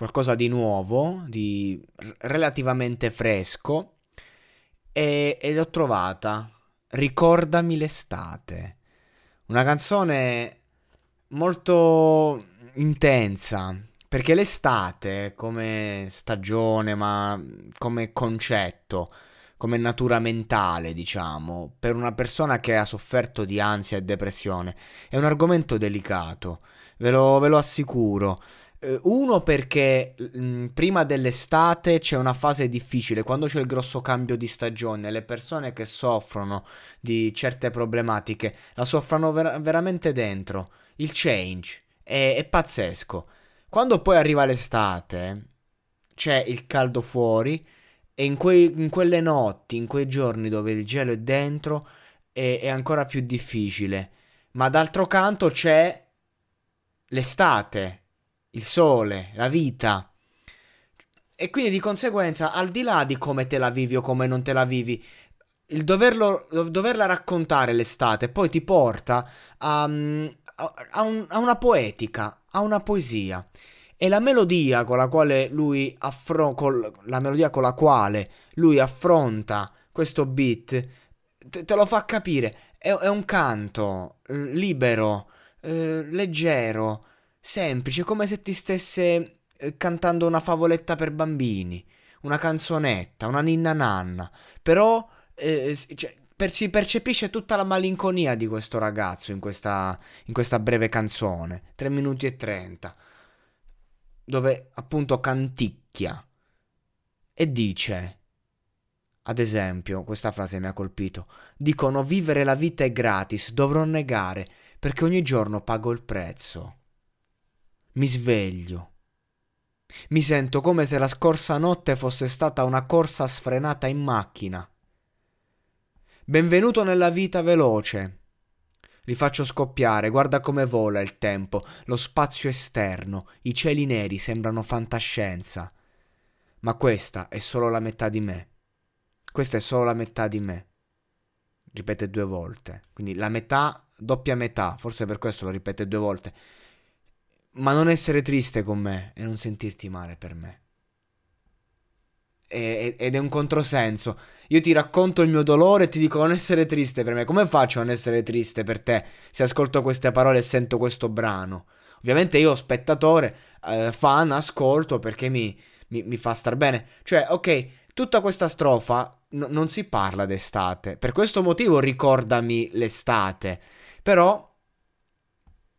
qualcosa di nuovo, di relativamente fresco, e, ed ho trovata Ricordami l'estate. Una canzone molto intensa, perché l'estate come stagione, ma come concetto, come natura mentale, diciamo, per una persona che ha sofferto di ansia e depressione, è un argomento delicato, ve lo, ve lo assicuro. Eh, uno perché mh, mm, prima dell'estate c'è una fase difficile, quando c'è il grosso cambio di stagione, le persone che soffrono di certe problematiche la soffrono ver- veramente dentro. Il change è, è pazzesco. Quando poi arriva l'estate, c'è il caldo fuori e in, quei, in, quelle notti, in quei giorni dove il gelo è dentro, è, è ancora più difficile. Ma d'altro canto c'è l'estate il sole, la vita. E quindi di conseguenza, al di là di come te la vivi o come non te la vivi, il doverlo, doverla raccontare l'estate poi ti porta a, a, un, a, una poetica, a una poesia. E la melodia con la quale lui affronta, la melodia con la quale lui affronta questo beat, te, te lo fa capire. È, è un canto eh, libero, eh, leggero, semplice, come se ti stesse eh, cantando una favoletta per bambini, una canzonetta, una ninna nanna, però eh, cioè, per, si percepisce tutta la malinconia di questo ragazzo in questa, in questa breve canzone, 3 minuti e 30, dove appunto canticchia e dice... Ad esempio, questa frase mi ha colpito. Dicono vivere la vita è gratis, dovrò negare, perché ogni giorno pago il prezzo. Mi sveglio. Mi sento come se la scorsa notte fosse stata una corsa sfrenata in macchina. Benvenuto nella vita veloce. Li faccio scoppiare, guarda come vola il tempo, lo spazio esterno, i cieli neri sembrano fantascienza. Ma questa è solo la metà di me. Questa è solo la metà di me. Ripete due volte. Quindi la metà, doppia metà, forse per questo lo ripete due volte ma non essere triste con me e non sentirti male per me. E, ed è un controsenso. Io ti racconto il mio dolore e ti dico non essere triste per me. Come faccio a non essere triste per te se ascolto queste parole e sento questo brano? Ovviamente io, spettatore, eh, fan, ascolto perché mi, mi, mi, fa star bene. Cioè, ok, tutta questa strofa n- non si parla d'estate. Per questo motivo ricordami l'estate. Però,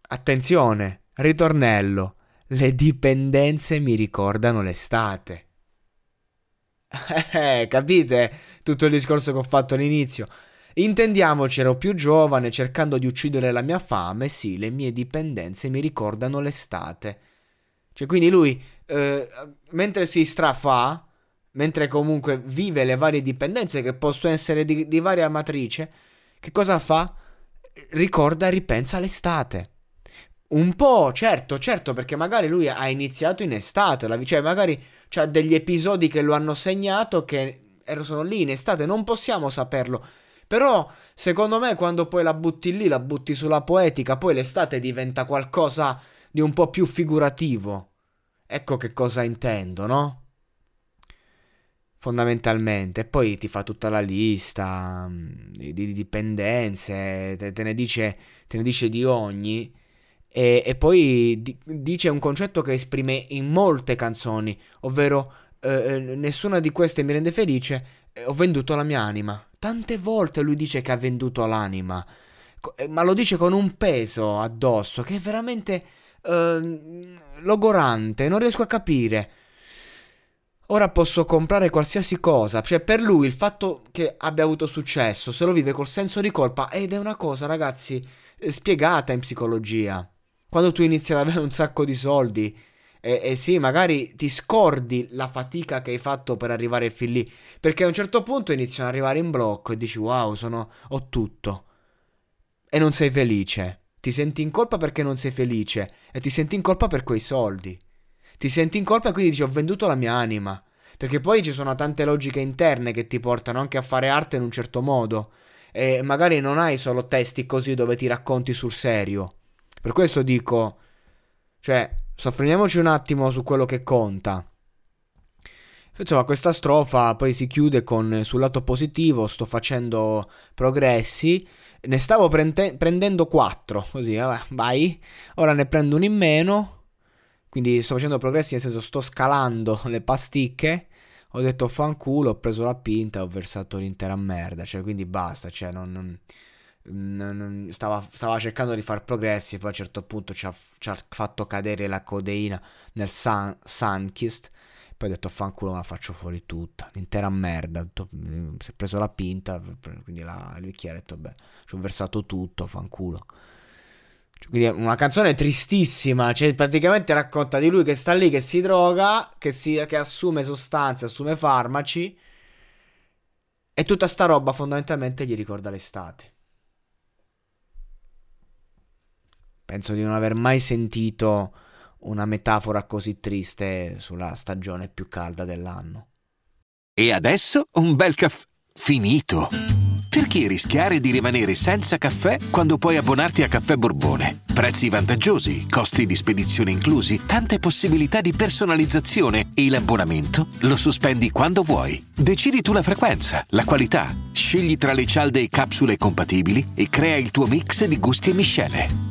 attenzione, Ritornello. Le dipendenze mi ricordano l'estate. Eh, capite tutto il discorso che ho fatto all'inizio? Intendiamoci, ero più giovane, cercando di uccidere la mia fame, sì, le mie dipendenze mi ricordano l'estate. Cioè, quindi lui, eh, mentre si strafà, mentre comunque vive le varie dipendenze che possono essere di, di varia matrice, che cosa fa? Ricorda e ripensa l'estate Un po', certo, certo, perché magari lui ha iniziato in estate, la, cioè magari c'ha degli episodi che lo hanno segnato che sono lì in estate, non possiamo saperlo. Però, secondo me, quando poi la butti lì, la butti sulla poetica, poi l'estate diventa qualcosa di un po' più figurativo. Ecco che cosa intendo, no? fondamentalmente. Poi ti fa tutta la lista mm, di, di dipendenze, te, te, ne dice, te, ne dice, di ogni. E, e poi di, dice un concetto che esprime in molte canzoni, ovvero eh, eh nessuna di queste mi rende felice, eh, ho venduto la mia anima. Tante volte lui dice che ha venduto l'anima, eh, ma lo dice con un peso addosso che è veramente eh, logorante, non riesco a capire. Ora posso comprare qualsiasi cosa. Cioè, per lui il fatto che abbia avuto successo se lo vive col senso di colpa ed è una cosa, ragazzi, eh, spiegata in psicologia. Quando tu inizi ad avere un sacco di soldi, e, e, sì, magari ti scordi la fatica che hai fatto per arrivare fin lì. Perché a un certo punto iniziano ad arrivare in blocco e dici: Wow, sono, ho tutto. E non sei felice. Ti senti in colpa perché non sei felice. E ti senti in colpa per quei soldi ti senti in colpa e quindi dici ho venduto la mia anima. Perché poi ci sono tante logiche interne che ti portano anche a fare arte in un certo modo. E magari non hai solo testi così dove ti racconti sul serio. Per questo dico, cioè, soffermiamoci un attimo su quello che conta. Insomma, questa strofa poi si chiude con sul lato positivo, sto facendo progressi. Ne stavo prende- prendendo quattro, così, vabbè, vai. Ora ne prendo uno in meno, quindi sto facendo progressi, nel senso sto scalando le pasticche. Ho detto fanculo, ho preso la pinta, ho versato l'intera merda. Cioè, quindi basta. Cioè, non, non stava, stava, cercando di fare progressi. Poi a un certo punto ci ha, ci ha fatto cadere la codeina nel sun, Sunkist. Poi ho detto fanculo, la faccio fuori tutta. L'intera merda. Si è preso la pinta. Quindi la, il bicchiere ha detto, beh, ci ho versato tutto, fanculo. Quindi è una canzone tristissima, cioè praticamente racconta di lui che sta lì, che si droga, che, si, che assume sostanze, assume farmaci e tutta sta roba fondamentalmente gli ricorda l'estate. Penso di non aver mai sentito una metafora così triste sulla stagione più calda dell'anno. E adesso un bel caffè finito. Perché rischiare di rimanere senza caffè quando puoi abbonarti a Caffè Borbone? Prezzi vantaggiosi, costi di spedizione inclusi, tante possibilità di personalizzazione e l'abbonamento lo sospendi quando vuoi. Decidi tu la frequenza, la qualità, scegli tra le cialde e capsule compatibili e crea il tuo mix di gusti e miscele.